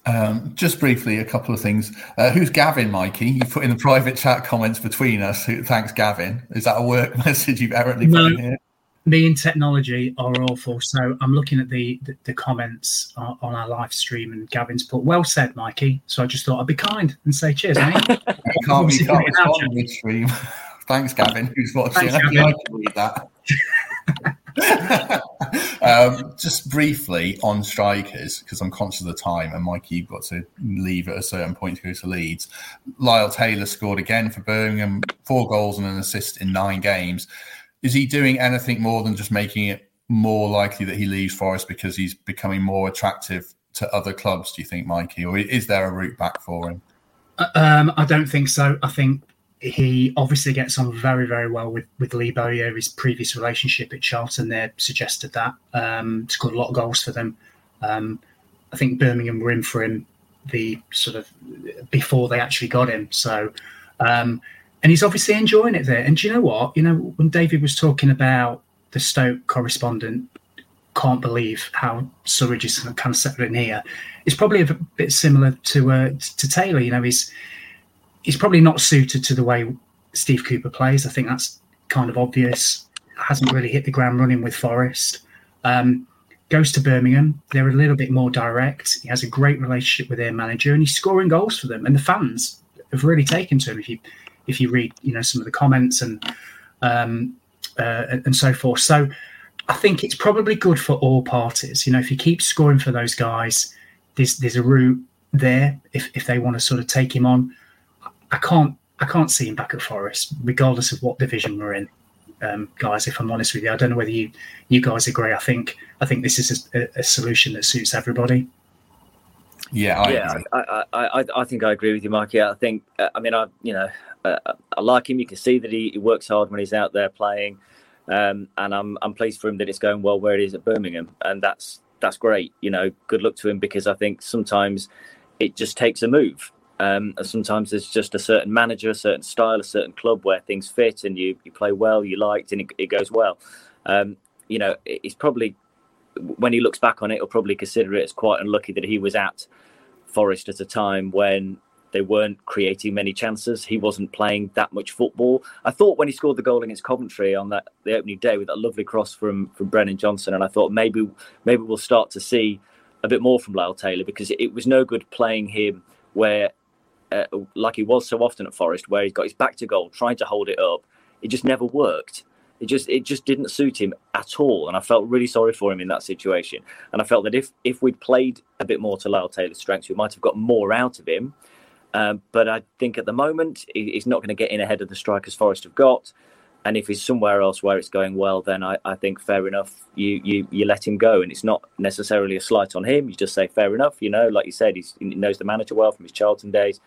Um, just briefly, a couple of things. Uh, who's Gavin, Mikey? You put in the private chat comments between us. Thanks, Gavin. Is that a work *laughs* message you've errantly no, put in here? Me and technology are awful. So I'm looking at the the, the comments on, on, our live stream, and Gavin's put, "Well said, Mikey." So I just thought I'd be kind and say cheers, mate. *laughs* can't, be can't respond to stream. *laughs* Thanks, Gavin. Who's watching? Thanks, Gavin. I can read that. *laughs* um, just briefly on strikers, because I'm conscious of the time, and Mikey, you've got to leave at a certain point to go to Leeds. Lyle Taylor scored again for Birmingham, four goals and an assist in nine games. Is he doing anything more than just making it more likely that he leaves Forest because he's becoming more attractive to other clubs? Do you think, Mikey, or is there a route back for him? Uh, um, I don't think so. I think he obviously gets on very, very well with, with Lee Bowyer. His previous relationship at Charlton there suggested that. Um, scored a lot of goals for them. Um, I think Birmingham were in for him the sort of before they actually got him. So, um, and he's obviously enjoying it there. And do you know what? You know, when David was talking about the Stoke correspondent, can't believe how Surridge is kind of settled in here. It's probably a bit similar to uh, to Taylor. You know, he's he's probably not suited to the way Steve Cooper plays. I think that's kind of obvious. Hasn't really hit the ground running with Forest. Um, goes to Birmingham. They're a little bit more direct. He has a great relationship with their manager, and he's scoring goals for them. And the fans have really taken to him. If you if you read, you know, some of the comments and um, uh, and so forth. So I think it's probably good for all parties. You know, if you keep scoring for those guys, there's there's a route there if if they want to sort of take him on. I can't I can't see him back at Forest, regardless of what division we're in. Um, guys, if I'm honest with you, I don't know whether you you guys agree. I think I think this is a, a solution that suits everybody. Yeah, I yeah, I, I, I, I, think I agree with you, Mark. Yeah, I think uh, I mean I you know uh, I like him. You can see that he, he, works hard when he's out there playing, um, and I'm I'm pleased for him that it's going well where it is at Birmingham, and that's that's great. You know, good luck to him because I think sometimes it just takes a move Um, sometimes there's just a certain manager, a certain style, a certain club where things fit and you, you play well, you liked, and it, it goes well. Um, you know, it's probably when he looks back on it, he'll probably consider it as quite unlucky that he was at Forest at a time when they weren't creating many chances. He wasn't playing that much football. I thought when he scored the goal against Coventry on that the opening day with that lovely cross from from Brennan Johnson, and I thought maybe maybe we'll start to see a bit more from Lyle Taylor because it, was no good playing him where uh, like he was so often at Forest, where he's got his back to goal, trying to hold it up. It just never worked. It just it just didn't suit him at all, and I felt really sorry for him in that situation. And I felt that if if we'd played a bit more to Lyle Taylor's strengths, we might have got more out of him. Um, but I think at the moment he's not going to get in ahead of the strikers Forest have got. And if he's somewhere else where it's going well, then I, I think fair enough. You, you you let him go, and it's not necessarily a slight on him. You just say fair enough. You know, like you said, he knows the manager well from his Charlton days.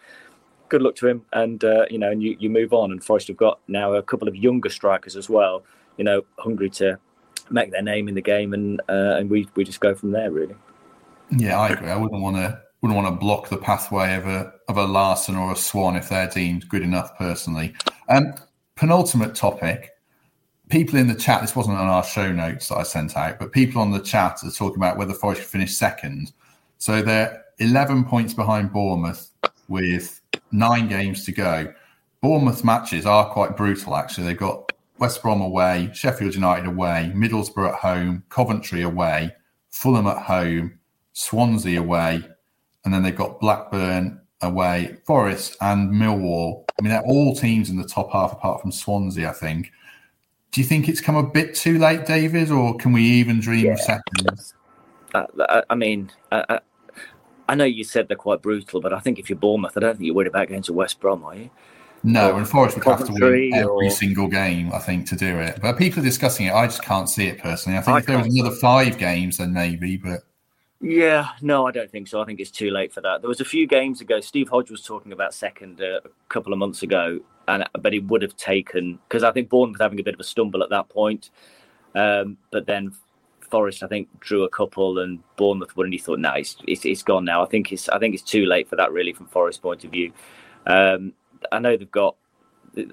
Good luck to him, and uh, you know, and you, you move on. And Forest have got now a couple of younger strikers as well. You know, hungry to make their name in the game, and uh, and we we just go from there really. Yeah, I agree. I wouldn't want to wouldn't want to block the pathway of a of a Larsson or a Swan if they're deemed good enough. Personally, um, penultimate topic. People in the chat. This wasn't on our show notes that I sent out, but people on the chat are talking about whether Forest could finish second. So they're eleven points behind Bournemouth with nine games to go. Bournemouth matches are quite brutal. Actually, they've got West Brom away, Sheffield United away, Middlesbrough at home, Coventry away, Fulham at home, Swansea away, and then they've got Blackburn away, Forest and Millwall. I mean, they're all teams in the top half apart from Swansea, I think. Do you think it's come a bit too late, David, or can we even dream yeah. of seconds? Uh, I mean, I, I, know you said they're quite brutal, but I think if you're Bournemouth, I don't think you're worried about going to West Brom, are you? No, and Forest would have to win every or... single game, I think, to do it. But people are discussing it. I just can't see it personally. I think I if there was another five games, then maybe, but yeah, no, I don't think so. I think it's too late for that. There was a few games ago. Steve Hodge was talking about second uh, a couple of months ago, and but he would have taken because I think Bournemouth having a bit of a stumble at that point. Um, but then Forest, I think, drew a couple, and Bournemouth wouldn't. He thought, no, it's, it's, it's gone now. I think it's I think it's too late for that, really, from Forest's point of view. Um, I know they've got.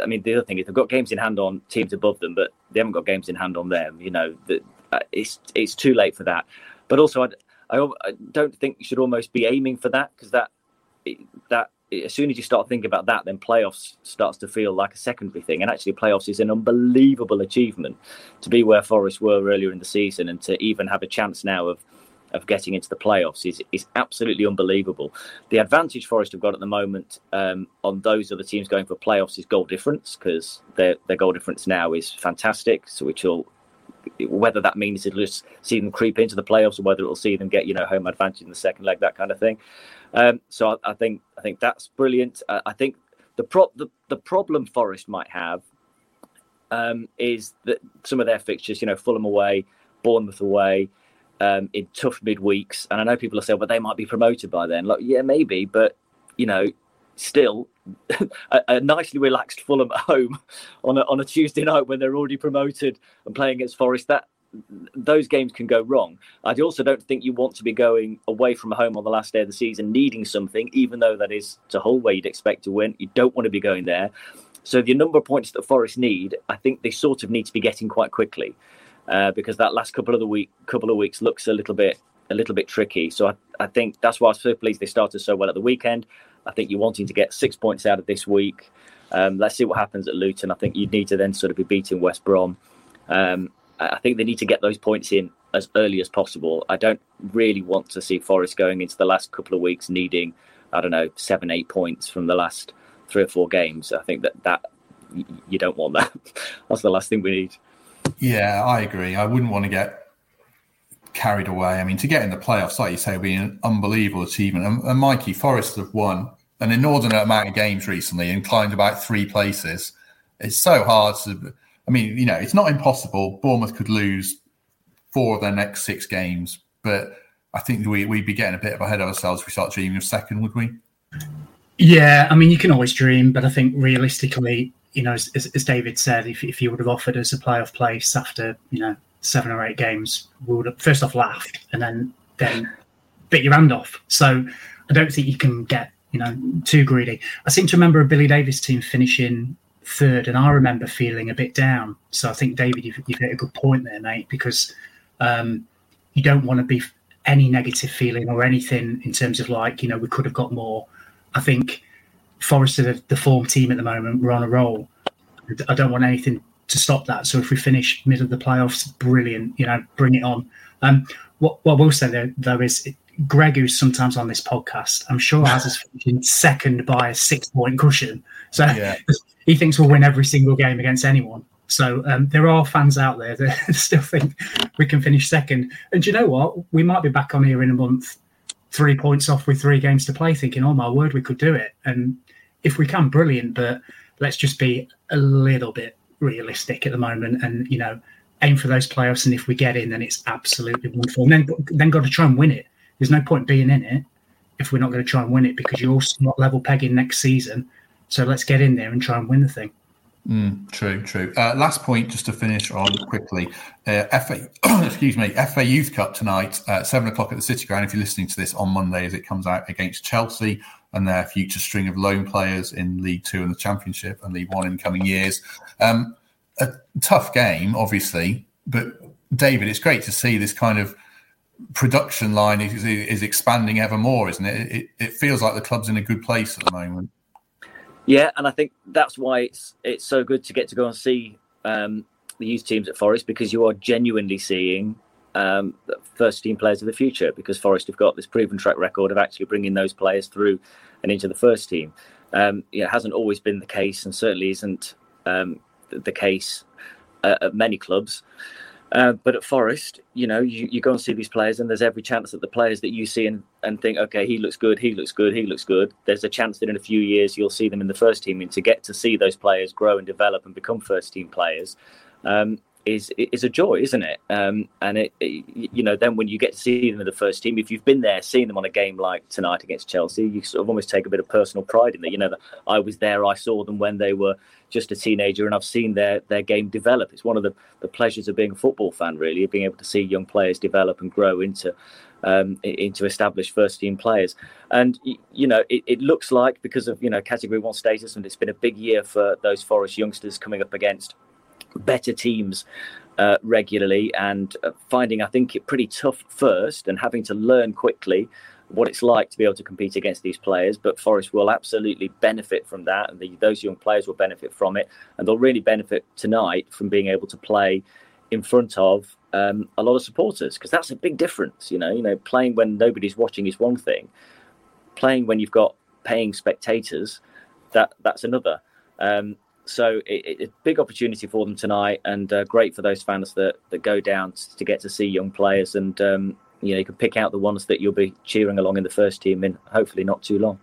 I mean, the other thing is they've got games in hand on teams above them, but they haven't got games in hand on them. You know, that uh, it's it's too late for that. But also, I, I, I don't think you should almost be aiming for that because that that as soon as you start thinking about that, then playoffs starts to feel like a secondary thing. And actually, playoffs is an unbelievable achievement to be where Forest were earlier in the season and to even have a chance now of of getting into the playoffs is is absolutely unbelievable. The advantage Forest have got at the moment um, on those other teams going for playoffs is goal difference because their their goal difference now is fantastic. So which will whether that means it'll just see them creep into the playoffs or whether it'll see them get you know home advantage in the second leg, that kind of thing. Um, so I, I, think I think that's brilliant. Uh, I think the, pro- the the problem Forest might have um, is that some of their fixtures, you know, Fulham away, Bournemouth away, um, in tough midweeks, and I know people are saying, but they might be promoted by then. Like, yeah, maybe, but you know, still *laughs* a, a, nicely relaxed Fulham at home *laughs* on a, on a Tuesday night when they're already promoted and playing against Forest. That those games can go wrong. I also don't think you want to be going away from home on the last day of the season needing something, even though that is to Hull where you'd expect to win. You don't want to be going there. So the number of points that Forest need, I think they sort of need to be getting quite quickly, uh, because that last couple of the week, couple of weeks looks a little bit a little bit tricky. So I, I think that's why I was so pleased they started so well at the weekend. I think you're wanting to get six points out of this week. Um, let's see what happens at Luton. I think you need to then sort of be beating West Brom. Um, I think they need to get those points in as early as possible. I don't really want to see Forest going into the last couple of weeks needing, I don't know, seven, eight points from the last three or four games. I think that that you don't want that. *laughs* That's the last thing we need. Yeah, I agree. I wouldn't want to get carried away. I mean, to get in the playoffs, like you say, would be an unbelievable achievement. And, and Mikey Forest have won an inordinate amount of games recently and climbed about three places. It's so hard to. I mean, you know, it's not impossible. Bournemouth could lose four of their next six games, but I think we, we'd be getting a bit ahead of ourselves if we start dreaming of second, would we? Yeah, I mean, you can always dream, but I think realistically, you know, as, as David said, if, if you would have offered us a playoff place after, you know, seven or eight games, we would have first off laughed and then then bit your hand off. So I don't think you can get you know, too greedy. I seem to remember a Billy Davies team finishing third, and I remember feeling a bit down. So I think David, you've, you've hit a good point there, mate, because um, you don't want to be any negative feeling or anything in terms of like, you know, we could have got more. I think Forest are the, the form team at the moment. We're on a roll. I don't want anything to stop that. So if we finish mid of the playoffs, brilliant. You know, bring it on. Um, what, what I will say there, though is Greg, who's sometimes on this podcast, I'm sure has us *laughs* finishing second by a six point cushion. So yeah. *laughs* he thinks we'll win every single game against anyone. So um, there are fans out there that *laughs* still think we can finish second. And you know what? We might be back on here in a month, three points off with three games to play, thinking, oh my word, we could do it. And if we can, brilliant. But let's just be a little bit realistic at the moment and, you know, aim for those playoffs. And if we get in, then it's absolutely wonderful. And then, then got to try and win it. There's no point being in it if we're not going to try and win it because you're also not level pegging next season. So let's get in there and try and win the thing. Mm, true, true. Uh, last point, just to finish on quickly. Uh, FA, *clears throat* excuse me, FA Youth Cup tonight at seven o'clock at the City Ground. If you're listening to this on Monday, as it comes out against Chelsea and their future string of loan players in League Two and the Championship and League One in coming years. Um, a tough game, obviously, but David, it's great to see this kind of production line is, is expanding ever more, isn't it? it? It feels like the club's in a good place at the moment. Yeah, and I think that's why it's it's so good to get to go and see um, the youth teams at Forest because you are genuinely seeing um, first team players of the future because Forest have got this proven track record of actually bringing those players through and into the first team. Um, it hasn't always been the case, and certainly isn't um, the case uh, at many clubs. Uh, but at Forest, you know, you, you go and see these players, and there's every chance that the players that you see and, and think, okay, he looks good, he looks good, he looks good. There's a chance that in a few years you'll see them in the first team, and to get to see those players grow and develop and become first team players, um, is is a joy, isn't it? Um, and it, it, you know, then when you get to see them in the first team, if you've been there, seeing them on a game like tonight against Chelsea, you sort of almost take a bit of personal pride in that. You know, that I was there, I saw them when they were just a teenager, and I've seen their their game develop. It's one of the the pleasures of being a football fan, really, of being able to see young players develop and grow into. Um, into established first team players. And, you know, it, it, looks like because of, you know, category one status, and it's been a big year for those Forest youngsters coming up against better teams uh, regularly and uh, finding, I think, it pretty tough first and having to learn quickly what it's like to be able to compete against these players. But Forest will absolutely benefit from that, and the, those young players will benefit from it, and they'll really benefit tonight from being able to play in front of um, a lot of supporters because that's a big difference. You know, you know, playing when nobody's watching is one thing, playing when you've got paying spectators, that that's another. Um, so it's a big opportunity for them tonight, and uh, great for those fans that, that go down to get to see young players, and um, you know you can pick out the ones that you'll be cheering along in the first team in hopefully not too long.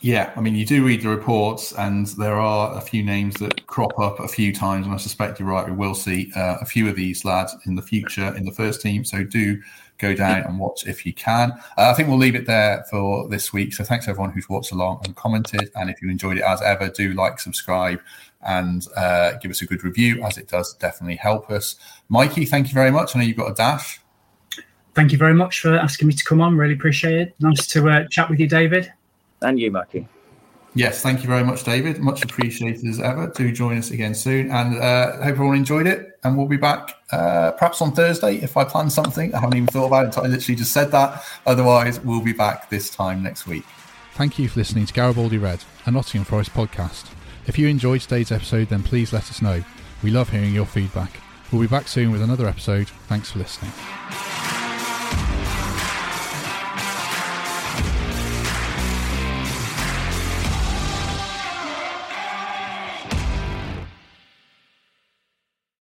Yeah, I mean, you do read the reports, and there are a few names that crop up a few times, and I suspect you're right. We will see uh, a few of these lads in the future in the first team. So do go down and watch if you can. Uh, I think we'll leave it there for this week. So thanks everyone who's watched along and commented. And if you enjoyed it as ever, do like, subscribe, and uh, give us a good review, as it does definitely help us. Mikey, thank you very much. I know you've got a dash. Thank you very much for asking me to come on. Really appreciate it. Nice to uh, chat with you, David. And you, Mikey. Yes, thank you very much, David. Much appreciated as ever. Do join us again soon, and uh, hope everyone enjoyed it. And we'll be back uh, perhaps on Thursday if I plan something. I haven't even thought about it. I literally just said that. Otherwise, we'll be back this time next week. Thank you for listening to Garibaldi Red, a Nottingham Forest podcast. If you enjoyed today's episode, then please let us know. We love hearing your feedback. We'll be back soon with another episode. Thanks for listening.